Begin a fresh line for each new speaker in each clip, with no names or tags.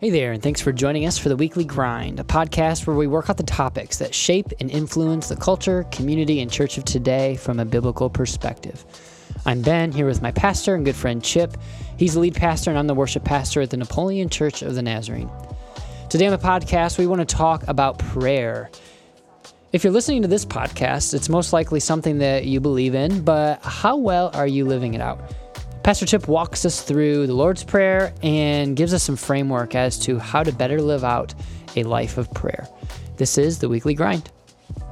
Hey there, and thanks for joining us for the Weekly Grind, a podcast where we work out the topics that shape and influence the culture, community, and church of today from a biblical perspective. I'm Ben, here with my pastor and good friend Chip. He's the lead pastor, and I'm the worship pastor at the Napoleon Church of the Nazarene. Today on the podcast, we want to talk about prayer. If you're listening to this podcast, it's most likely something that you believe in, but how well are you living it out? Pastor Chip walks us through the Lord's Prayer and gives us some framework as to how to better live out a life of prayer. This is the Weekly Grind. All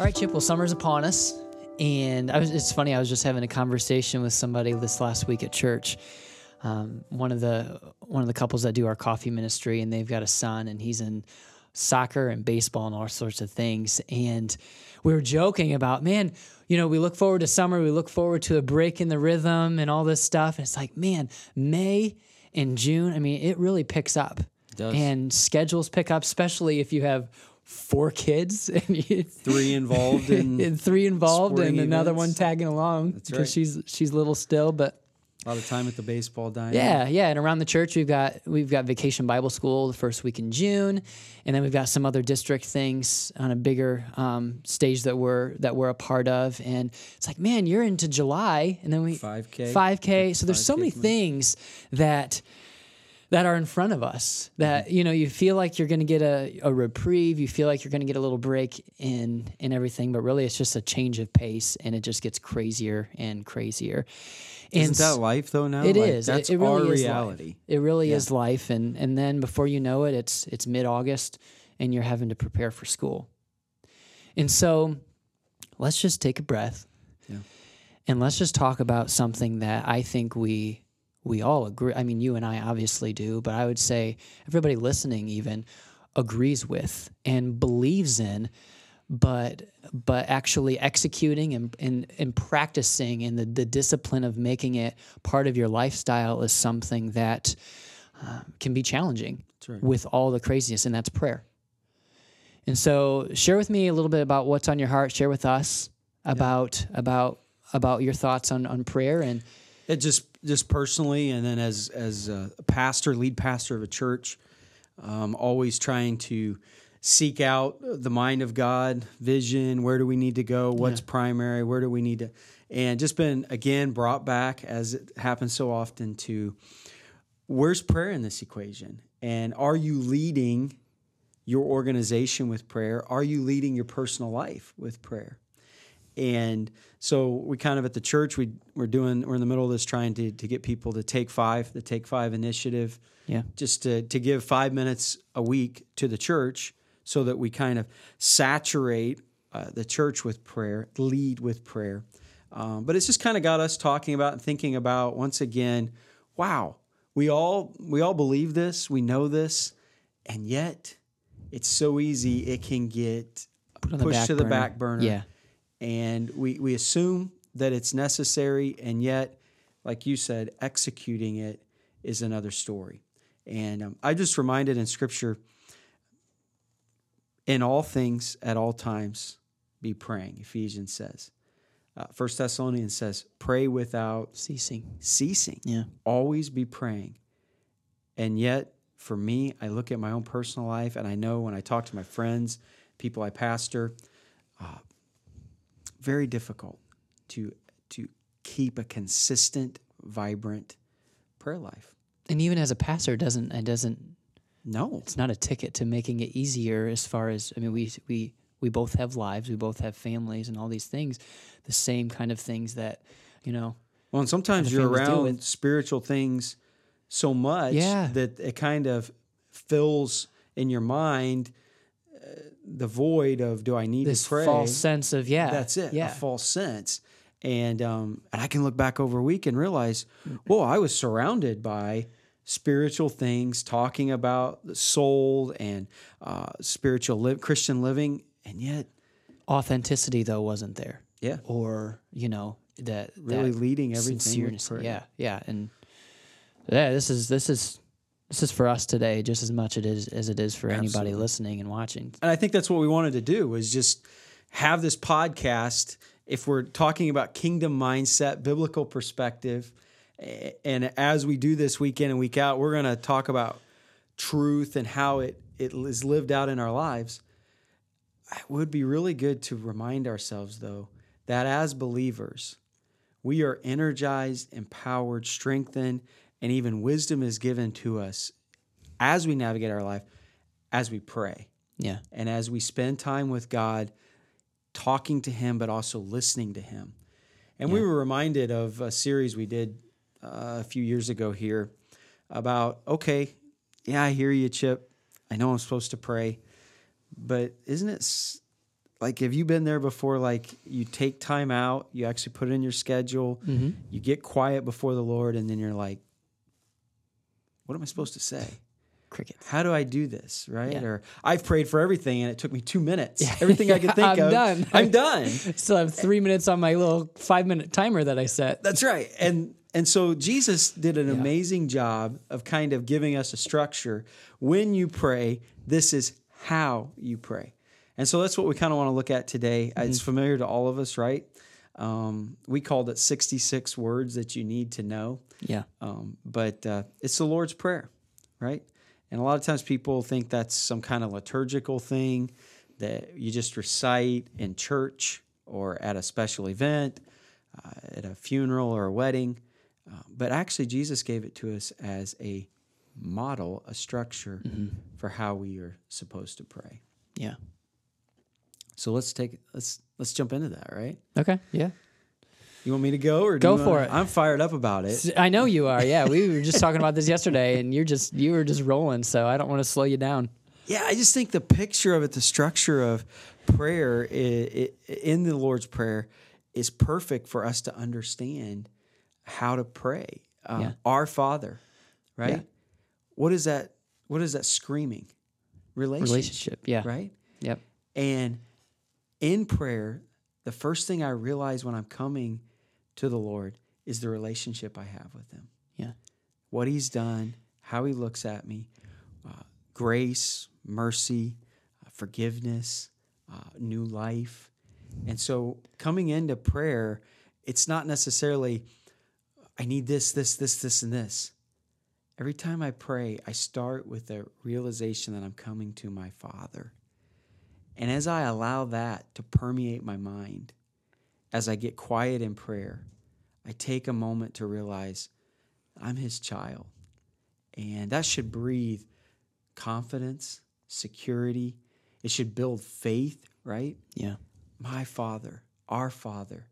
right, Chip, well, summer's upon us. And was, it's funny, I was just having a conversation with somebody this last week at church. Um, one of the one of the couples that do our coffee ministry, and they've got a son, and he's in soccer and baseball and all sorts of things. And we were joking about, man, you know, we look forward to summer, we look forward to a break in the rhythm and all this stuff. And it's like, man, May and June, I mean, it really picks up. And schedules pick up, especially if you have four kids and you,
three involved in
and three involved and another
events.
one tagging along because
right.
she's she's little still, but
a lot of time at the baseball diamond.
yeah, yeah. And around the church, we've got we've got Vacation Bible School the first week in June, and then we've got some other district things on a bigger um, stage that we're that we're a part of. And it's like, man, you're into July, and then we
5K.
five k. So there's so
5K
many things that that are in front of us that mm-hmm. you know you feel like you're going to get a, a reprieve you feel like you're going to get a little break in in everything but really it's just a change of pace and it just gets crazier and crazier and
Isn't that life though now?
it
Like,
is.
That's
it, really
our
is
reality.
Life. It really is life, and and then before you know it, it's it's mid August, and you're having to prepare for school. And so, let's just take a breath,
Yeah.
and let's just talk about something that I think we we all agree. I mean, you and I obviously do, but I would say everybody listening even agrees with and believes in but but actually executing and, and, and practicing and the, the discipline of making it part of your lifestyle is something that uh, can be challenging
right.
with all the craziness and that's prayer and so share with me a little bit about what's on your heart share with us about about about your thoughts on, on prayer and
It just just personally, and then as as a pastor, lead pastor of a church, um, always trying to seek out the mind of God, vision. Where do we need to go? What's primary? Where do we need to? And just been again brought back as it happens so often to where's prayer in this equation, and are you leading your organization with prayer? Are you leading your personal life with prayer? And so we kind of at the church we we're doing we're in the middle of this trying to to get people to take five the take five initiative.
Yeah.
Just to to give five minutes a week to the church so that we kind of saturate uh, the church with prayer lead with prayer. Um, but it's just kind of got us talking about and thinking about once again wow we all we all believe this we know this and yet it's so easy it can get
Put on the
pushed to the
burner.
back burner.
Yeah
and we, we assume that it's necessary and yet like you said executing it is another story. And um, i just reminded in scripture in all things at all times be praying ephesians says. Uh, first thessalonians says pray without
ceasing.
ceasing.
Yeah.
Always be praying. And yet for me i look at my own personal life and i know when i talk to my friends people i pastor uh, very difficult to to keep a consistent vibrant prayer life.
And even as a pastor doesn't it doesn't
no.
it's not a ticket to making it easier as far as I mean we we we both have lives, we both have families and all these things, the same kind of things that, you know,
well and sometimes you're around spiritual things so much
Yeah.
that it kind of fills in your mind the void of do i need
this
to pray
false sense of yeah.
That's it.
Yeah.
A false sense. And um, and I can look back over a week and realize, whoa, I was surrounded by spiritual things, talking about the soul and uh, spiritual li- Christian living, and yet,
Authenticity though wasn't there.
yeah,
Or, you know, that
really
that
leading everything.
Yeah, yeah. And yeah, this is this is this is for us today just as much it is as it is for anybody listening and watching.
And I think that's what we wanted to do was just have this podcast. If we're talking about kingdom mindset, biblical perspective, And as we do this week in and week out, we're going to talk about truth and how it, it is lived out in our lives. It would be really good to remind ourselves, though, that as believers, we are energized, empowered, strengthened, and even wisdom is given to us as we navigate our life, as we pray,
Yeah.
and as we spend time with God, talking to Him, but also listening to Him. And we were reminded of a series we did uh, a few years ago here about, okay, yeah, I hear you, Chip. I know I'm supposed to pray, but isn't it s- like, have you been there before? Like, you take time out, you actually put it in your schedule, you get quiet before the Lord, and then you're like, what am I supposed to say?
Crickets.
How do I do this? Right?
Yeah.
Or I've prayed for everything and it took me two minutes. Everything I could think of.
I'm
of.
done.
I'm done.
Still have three minutes on my little five minute timer that I set.
That's right. And and so Jesus did an amazing job of kind of giving us a structure. When you pray, this is how you pray. And so that's what we kind of want to look at today. Mm-hmm. It's familiar to all of us, right? Um, we called it 66 words that you need to know.
Yeah.
Um, but uh, it's the Lord's Prayer, right? And a lot of times people think that's some kind of liturgical thing that you just recite in church or at a special event, uh, at a funeral or a wedding. Uh, but actually, Jesus gave it to us as a model, a structure for how we are supposed to pray.
Yeah.
So let's take let's let's jump into that, right?
Okay. Yeah.
You want me to go or do
Go for
wanna-
it.
I'm fired up about it.
I know you are. Yeah. We were just talking about this yesterday and you're just, you were just rolling. So I don't want to slow you down.
Yeah, I just think the picture of it, the structure of prayer in the Lord's Prayer is perfect for us to understand how to pray. Um,
Yeah.
Our Father, right?
Yeah.
What is that? What is that screaming? Relationship,
Relationship. Yeah.
right?
Yep.
And in prayer, the first thing I realize when I'm coming to the Lord is the relationship I have with Him
Yeah.
what he's done, how he looks at me, uh, grace, mercy, uh, forgiveness, uh, new life. And so coming into prayer, it's not necessarily, I need this, this, this, this, and this. Every time I pray, I start with the realization that I'm coming to my Father. And as I allow that to permeate my mind, as I get quiet in prayer, I take a moment to realize I'm his child. And that should breathe confidence, security. It should build faith, right?
Yeah.
My Father, our Father.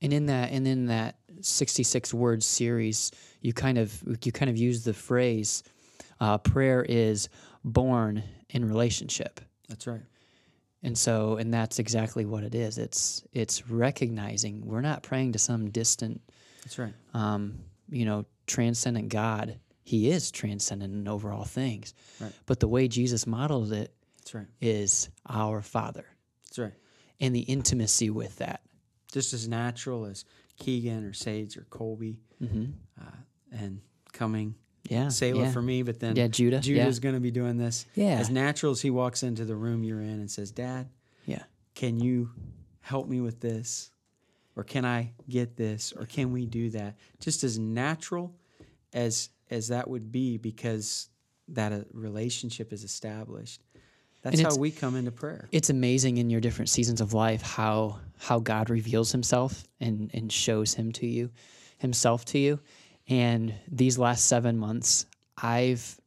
And in that, and in that 66 word series, you kind of, you kind of use the phrase, uh, prayer is born in relationship.
That's right.
And so, and that's exactly what it is. It's, it's recognizing we're not praying to some distant,
That's right.
um, you know, transcendent God. He is transcendent in over all things.
Right.
But the way Jesus modeled it
That's right.
is our Father
That's right.
and the intimacy with that.
Just as natural as Keegan or Sage or Colby uh, and coming.
Yeah.
Selah
yeah.
for me, but then
Yeah, Judah,
Judah's going to be doing this.
Yeah.
As natural as he walks into the room you're in and says, Dad,
Yeah.
can you help me with this? Or can I get this? Or can we do that? Just as natural as as that would be because that a relationship is established. That's how we come into prayer.
it's amazing in your different seasons of life how how God reveals himself and and shows him to you himself to you and these last 7 months I've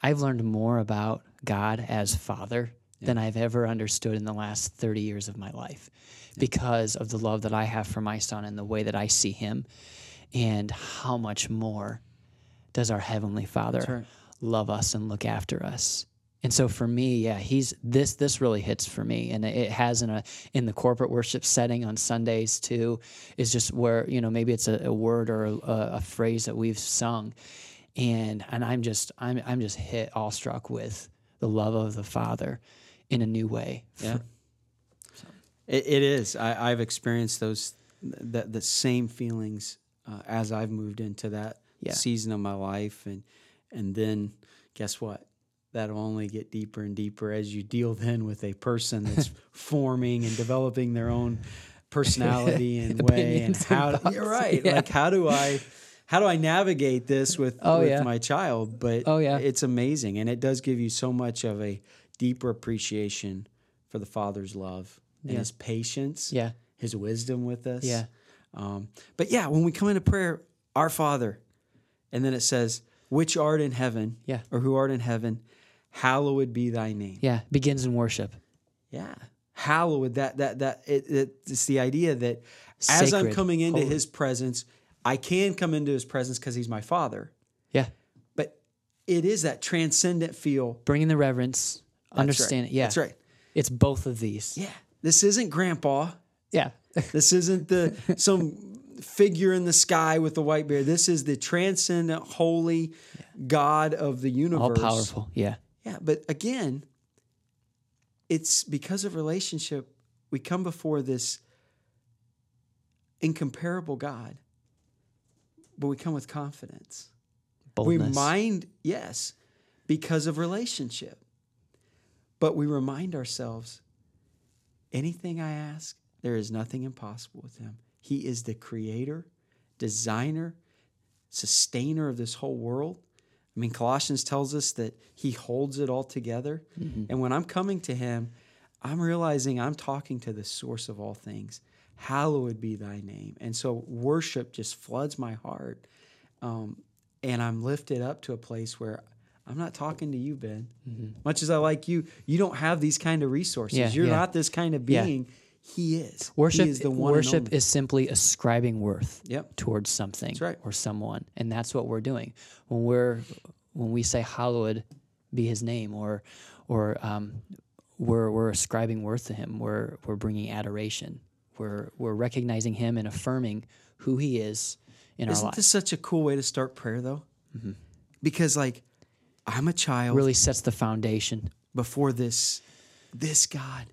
I've learned more about God as father than I've ever understood in the last 30 years of my life because of the love that I have for my son and the way that I see him and how much more does our heavenly father
right.
love us and look after us and so for me yeah he's this this really hits for me and it has in a in the corporate worship setting on sundays too is just where you know maybe it's a, a word or a, a phrase that we've sung and and i'm just i'm i'm just hit awestruck with the love of the father in a new way
Yeah. It, it is. I, I've experienced those the, the same feelings uh, as I've moved into that
Yeah.
season of my life, and and then guess what? That'll only get deeper and deeper as you deal then with a person that's forming and developing their own personality and way and
Opinions and
you're right.
Yeah.
Like how do I how do I navigate this with,
Oh,
with
yeah.
my child? But
Oh, yeah.
it's amazing. And it does give you so much of a deeper appreciation for the father's love and his patience,
Yeah.
his wisdom with us.
Yeah.
Um, but yeah, when we come into prayer, our Father, and then it says, which art in heaven,
Yeah.
or who art in heaven, hallowed be thy name.
Yeah. Begins in worship.
Yeah. Hallowed that that that it, it, it's the idea that as I'm coming into
holy.
his presence, I can come into his presence because he's my father.
Yeah.
But it is that transcendent feel.
Bringing the reverence,
That's
understand
right.
it. Yeah.
That's right.
It's both of these.
Yeah. This isn't grandpa.
Yeah.
This isn't the some figure in the sky with the white beard. This is the transcendent, holy God of the universe.
All powerful. Yeah.
Yeah, but again, it's because of relationship we come before this incomparable God, but we come with confidence.
Boldness.
We mind, yes, because of relationship. But we remind ourselves anything I ask, there is nothing impossible with him. He is the creator, designer, sustainer of this whole world. I mean, Colossians tells us that he holds it all together. And when I'm coming to him, I'm realizing I'm talking to the source of all things. Hallowed be thy name. And so worship just floods my heart. Um, and I'm lifted up to a place where I'm not talking to you, Ben. Much as I like you, you don't have these kind of resources.
Yeah,
You're
yeah.
not this kind of
Yeah.
He is.
Worship
He is the one
worship is simply ascribing worth
Yep.
towards something
right.
or someone. And that's what we're doing. When we're when we say hallowed be his name or or um, we're we're ascribing worth to him. We're we're bringing adoration. We're we're recognizing him and affirming who he is in our
Isn't
lives.
this such a cool way to start prayer, though? Because, like, I'm a child
really sets the foundation.
before this, this God,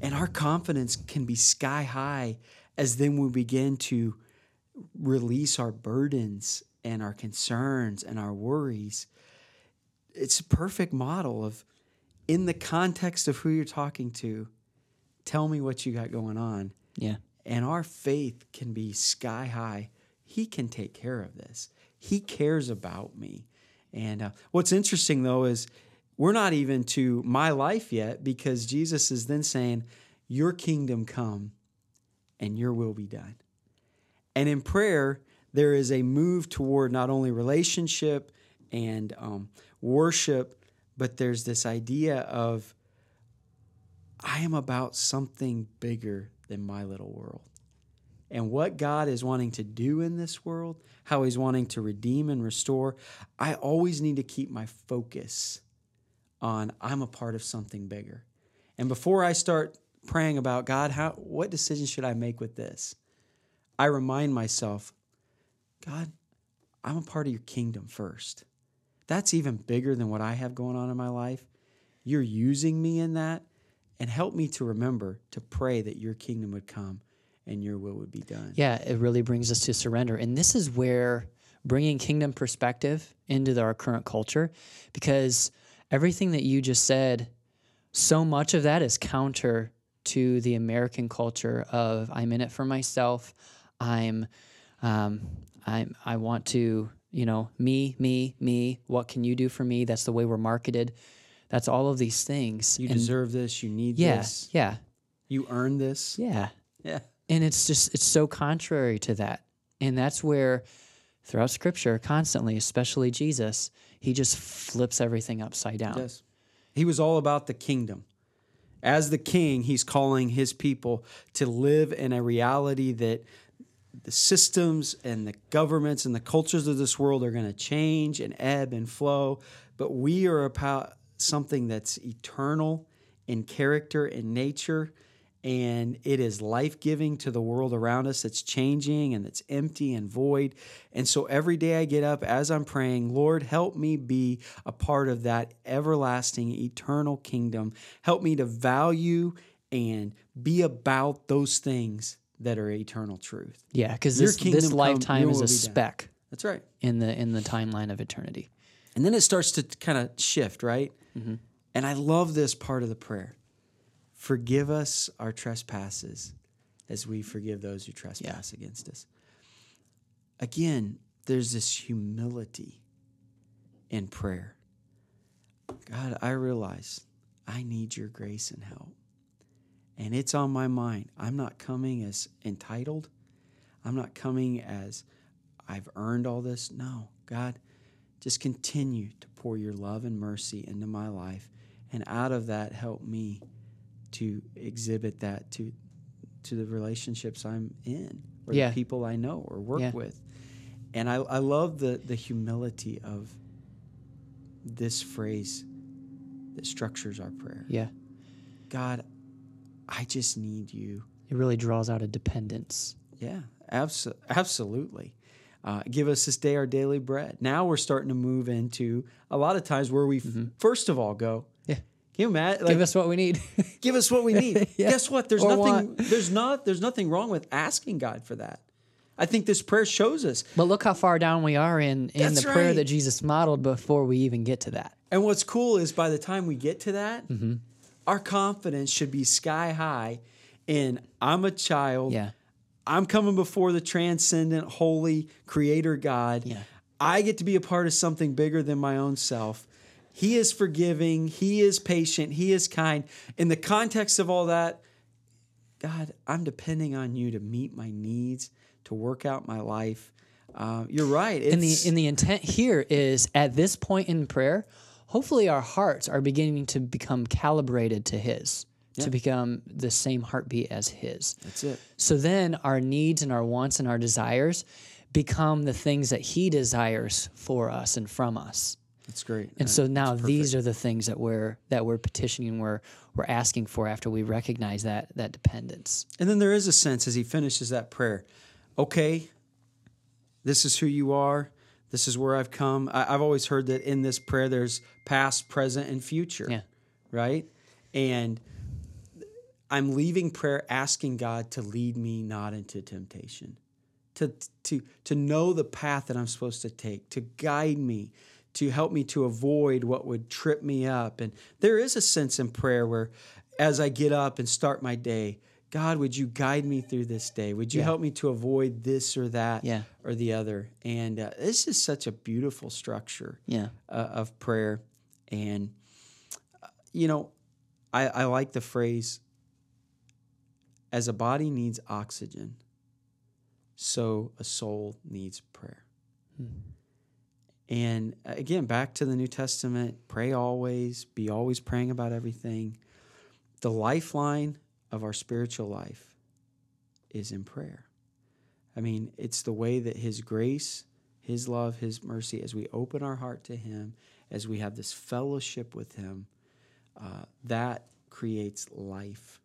and our confidence can be sky high as then we begin to release our burdens and our concerns and our worries. It's a perfect model of, in the context of who you're talking to, tell me what you got going on
Yeah.
and our faith can be sky high. He can take care of this. He cares about me. And uh, what's interesting though is we're not even to my life yet because Jesus is then saying, Your kingdom come and your will be done. And in prayer, there is a move toward not only relationship and um, worship, but there's this idea of I am about something bigger than my little world. And what God is wanting to do in this world, how He's wanting to redeem and restore, I always need to keep my focus on I'm a part of something bigger. And before I start praying about God, how what decision should I make with this? I remind myself, God, I'm a part of your kingdom first. That's even bigger than what I have going on in my life. You're using me in that and help me to remember to pray that your kingdom would come and your will would be done.
Yeah, it really brings us to surrender. And this is where bringing kingdom perspective into our current culture, because everything that you just said, so much of that is counter to the American culture of I'm in it for myself. I'm, um, I'm, I want to, you know, me, me, me. What can you do for me? That's the way we're marketed. That's all of these things.
You
And
deserve this, you need
yeah,
this,
yeah,
you earn this.
yeah
Yeah.
and it's just it's so contrary to that and that's where throughout scripture constantly especially jesus he just flips everything upside down
Yes. He was all about the kingdom. As the king, he's calling his people to live in a reality that the systems and the governments and the cultures of this world are going to change and ebb and flow, but we are about something that's eternal in character and nature and it is life-giving to the world around us. That's changing and that's empty and void. And so every day i get up as i'm praying lord help me be a part of that everlasting eternal kingdom. Help me to value and be about those things that are eternal truth.
Yeah because this, this lifetime
your
is a
done.
speck
that's right.
in the in the timeline of eternity.
And then it starts to kind of shift right?
Mm-hmm.
and i love this part of the prayer forgive us our trespasses as we forgive those who trespass against us. Again, there's this humility in prayer. God, I realize I need your grace and help. And it's on my mind. I'm not coming as entitled. I'm not coming as I've earned all this. No, God, just continue to pour your love and mercy into my life. And out of that, help me to exhibit that to to the relationships I'm in or
Yeah.
the people I know or work
Yeah.
with. And I, I love the, the humility of this phrase that structures our prayer.
Yeah.
God, I just need you.
It really draws out a dependence.
Yeah, abso- absolutely. Uh, give us this day our daily bread. Now we're starting to move into a lot of times where we f- first of all go, you imagine? Like,
Give us what we need.
give us what we need.
Yeah.
Guess what? There's
Or
nothing.
want.
There's not. There's nothing wrong with asking God for that. I think this prayer shows us.
but look how far down we are in, in
That's
the prayer
right.
that Jesus modeled before we even get to that.
And what's cool is by the time we get to that,
Mm-hmm.
our confidence should be sky high. In I'm a child.
Yeah.
I'm coming before the transcendent, holy creator God.
Yeah.
I get to be a part of something bigger than my own self. He is forgiving, He is patient, He is kind. In the context of all that, God, I'm depending on you to meet my needs, to work out my life. Uh, you're right.
And the and the intent here is at this point in prayer, hopefully our hearts are beginning to become calibrated to his, to become the same heartbeat as his.
that's it.
So then our needs and our wants and our desires become the things that he desires for us and from us.
That's great.
And uh, so now these are the things that we're that we're petitioning, we're we're asking for after we recognize that that dependence.
And then there is a sense as he finishes that prayer, okay, this is who you are. This is where I've come. I, I've always heard that in this prayer there's past, present, and future.
Yeah.
Right? And I'm leaving prayer asking God to lead me not into temptation. To, to, to know the path that I'm supposed to take, to guide me, to help me to avoid what would trip me up. And there is a sense in prayer where, as I get up and start my day, God, would you guide me through this day? Would you
Yeah.
help me to avoid this or that
Yeah.
or the other? And uh, this is such a beautiful structure
Yeah.
uh, of prayer. And, uh, you know, I, I like the phrase as a body needs oxygen, so a soul needs prayer. And uh, again, back to the New Testament pray always, be always praying about everything. The lifeline of our spiritual life is in prayer. I mean, it's the way that His grace, His love, His mercy, as we open our heart to Him, as we have this fellowship with Him, uh, that creates life.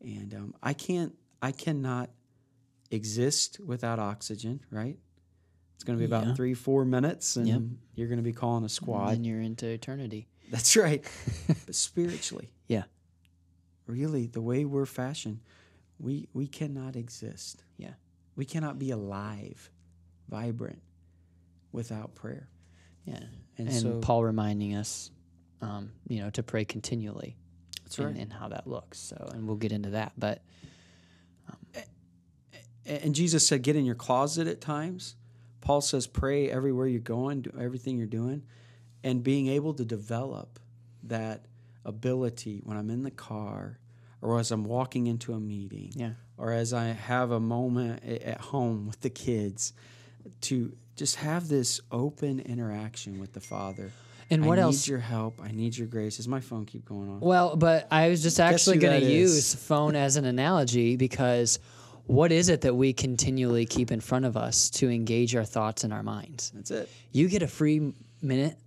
And um, I can't, I cannot exist without oxygen, right? It's going to be about
Yeah.
three, four minutes, and
Yep.
you're going to be calling a squad.
And you're into eternity.
That's right. but spiritually,
Yeah.
really, the way we're fashioned, we we cannot exist.
Yeah.
We cannot be alive, vibrant, without prayer.
Yeah.
And,
And,
so
Paul reminding us um, you know, to pray continually
that's
and,
right.
and how that looks. So and we'll get into that. But
A- and Jesus said, "Get in your closet at times." Paul says, "Pray everywhere you're going, do everything you're doing," and being able to develop that ability when I'm in the car, or as I'm walking into a meeting,
yeah.
or as I have a moment at home with the kids, to just have this open interaction with the Father.
And what
I
else?
need your help. I need your grace. Does my phone keep going on?
Well, but I was just actually going to use phone as an analogy because what is it that we continually keep in front of us to engage our thoughts and our minds?
That's it.
You get a free minute,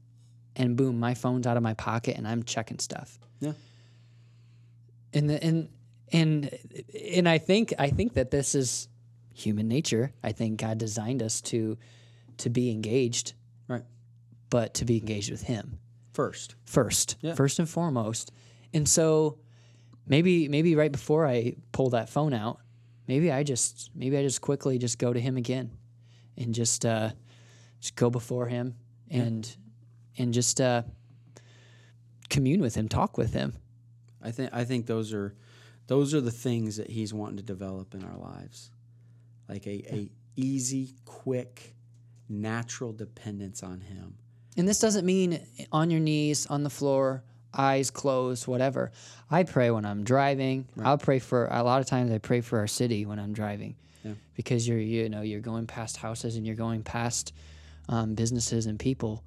and boom, my phone's out of my pocket, and I'm checking stuff.
Yeah.
And the, and and and I think I think that this is human nature. I think God designed us to to be engaged,
Right.
but to be engaged with Him
First.
first,
Yeah.
first and foremost. And so maybe maybe right before I pull that phone out, maybe I just maybe I just quickly just go to him again and just uh just go before him and and just uh commune with him, talk with him.
I think I think those are Those are the things that He's wanting to develop in our lives, like a, a easy, quick, natural dependence on Him.
And this doesn't mean on your knees, on the floor, eyes closed, whatever. I pray when I'm driving. I'll pray for a lot of times. I pray for our city when I'm driving,
Yeah.
because you're you know you're going past houses and you're going past um, businesses and people.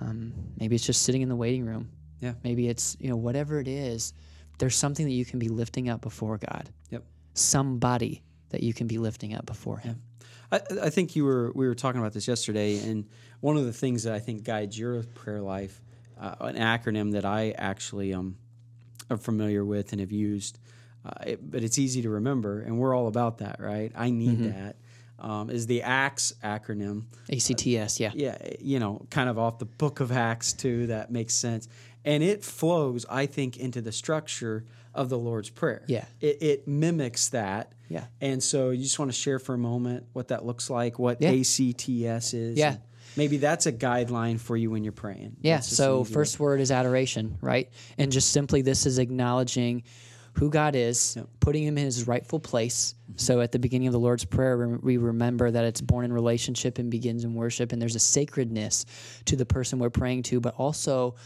Um, maybe it's just sitting in the waiting room.
Yeah.
Maybe it's you know whatever it is. There's something that you can be lifting up before God.
Yep.
Somebody that you can be lifting up before Him.
I, I think you were we were talking about this yesterday, and one of the things that I think guides your prayer life, uh, an acronym that I actually um am familiar with and have used, uh, it, but it's easy to remember, and we're all about that, right? I need that. Um, is the ACTS acronym?
ACTS. Yeah.
yeah, you know, kind of off the book of Acts too. That makes sense, and it flows, I think, into the structure of the Lord's Prayer.
Yeah.
it, it mimics that.
Yeah.
and so you just want to share for a moment what that looks like, what
Yeah.
ACTS is.
Yeah.
and maybe that's a guideline for you when you're praying.
Yeah. So
an easy way.
first word is adoration, right? And just simply this is acknowledging who God is,
Yep.
putting him in his rightful place. So at the beginning of the Lord's Prayer, we remember that it's born in relationship and begins in worship, and there's a sacredness to the person we're praying to, but also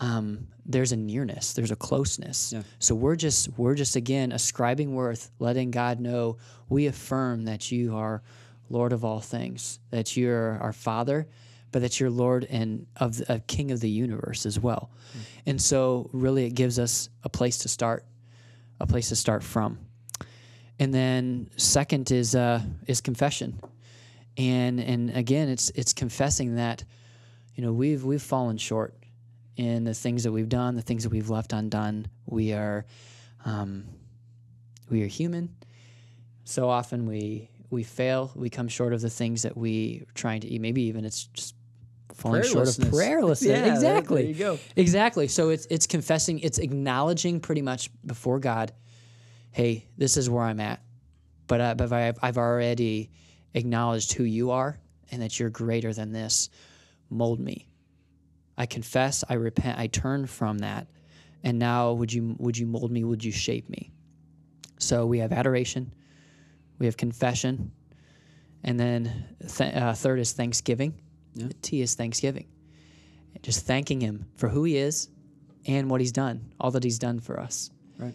um, there's a nearness, there's a closeness.
Yeah.
So we're just we're just again ascribing worth, letting God know we affirm that you are Lord of all things, that you're our Father, but that you're Lord and of the, a King of the universe as well. And so really it gives us a place to start, a place to start from. And then second is uh, is confession, and and again it's it's confessing that you know we've we've fallen short in the things that we've done, the things that we've left undone. We are um, we are human. So often we we fail. We come short of the things that we are trying to. Eat. Maybe even it's just falling short of
Prayerlessness. Yeah,
exactly.
there you go.
Exactly. So it's it's confessing. It's acknowledging pretty much before God. Hey, this is where I'm at, but uh, but I've I've already acknowledged who you are and that you're greater than this. Mold me. I confess, I repent, I turn from that. And now would you would you mold me? Would you shape me? So we have adoration, we have confession, and then th- uh, third is thanksgiving.
Yeah.
T is thanksgiving. Just thanking him for who he is and what he's done, all that he's done for us,
Right.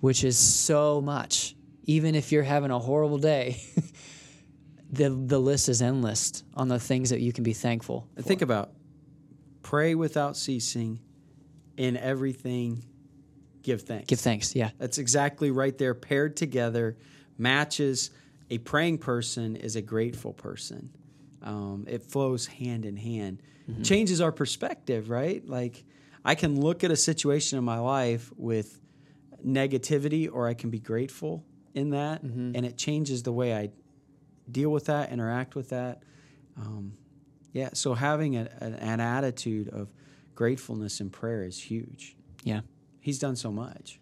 which is so much. Even if you're having a horrible day, the the list is endless on the things that you can be thankful.
And think about pray without ceasing, in everything give thanks.
Give thanks. Yeah.
That's exactly right there, paired together, matches. A praying person is a grateful person. Um, it flows hand in hand. Changes our perspective, right? Like I can look at a situation in my life with negativity, or I can be grateful in that, and it changes the way I deal with that, interact with that. Um, yeah, so having a, an, an attitude of gratefulness in prayer is huge.
Yeah.
He's done so much.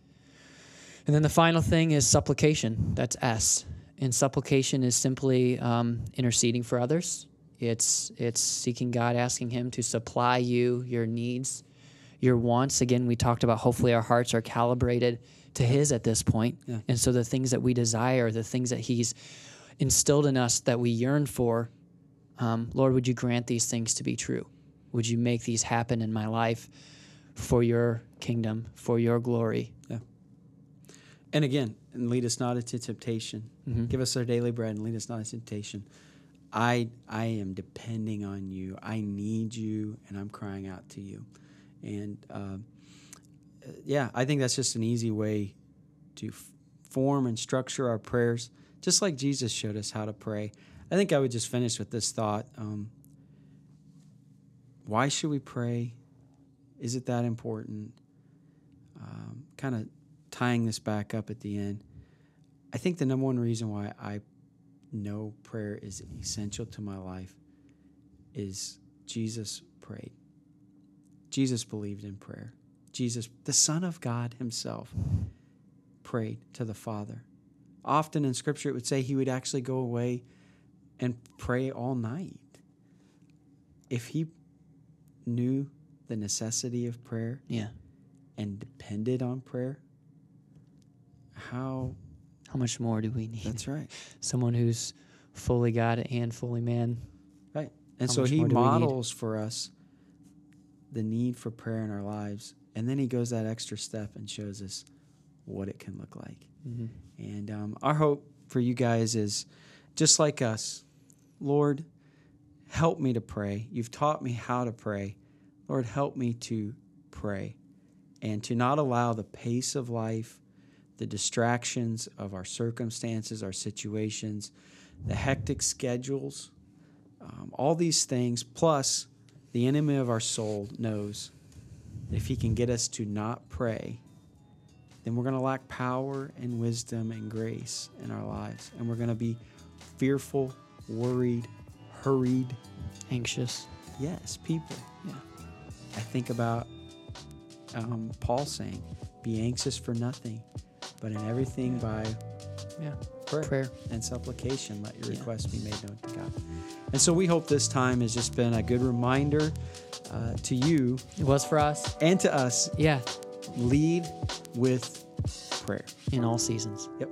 And then the final thing is supplication. That's S. And supplication is simply um, interceding for others. It's it's seeking God, asking Him to supply you your needs, your wants. Again, we talked about hopefully our hearts are calibrated to His at this point.
Yeah.
And so the things that we desire, the things that He's instilled in us that we yearn for, um, Lord, would you grant these things to be true? Would you make these happen in my life for your kingdom, for your glory?
And again, and lead us not into temptation.
Mm-hmm.
Give us our daily bread and lead us not into temptation. I I am depending on you. I need you, and I'm crying out to you. And uh, yeah, I think that's just an easy way to f- form and structure our prayers, just like Jesus showed us how to pray. I think I would just finish with this thought: um, Why should we pray? Is it that important? Um, kind of tying this back up at the end. I think the number one reason why I know prayer is essential to my life is Jesus prayed. Jesus believed in prayer. Jesus, the Son of God Himself, prayed to the Father. Often in Scripture, it would say He would actually go away and pray all night. If He knew the necessity of prayer
Yeah.
and depended on prayer, how
How much more do we need?
that's right.
Someone who's fully God and fully man.
Right. And
How
so he
more do we need?
models for us the need for prayer in our lives. And then he goes that extra step and shows us what it can look like.
Mm-hmm.
And um, our hope for you guys is just like us, Lord, help me to pray. You've taught me how to pray. Lord, help me to pray and to not allow the pace of life, the distractions of our circumstances, our situations, the hectic schedules, um, all these things, plus the enemy of our soul knows that if he can get us to not pray, then we're going to lack power and wisdom and grace in our lives. And we're going to be fearful, worried, hurried.
Anxious.
Yes, people.
Yeah.
I think about um, Paul saying, Be anxious for nothing, but in everything by
Yeah.
prayer,
Prayer.
and supplication, let your
Yeah.
requests be made known to God. And so we hope this time has just been a good reminder uh, to you
It was for us.
and to us
Yeah.
lead with prayer.
In all seasons.
Yep.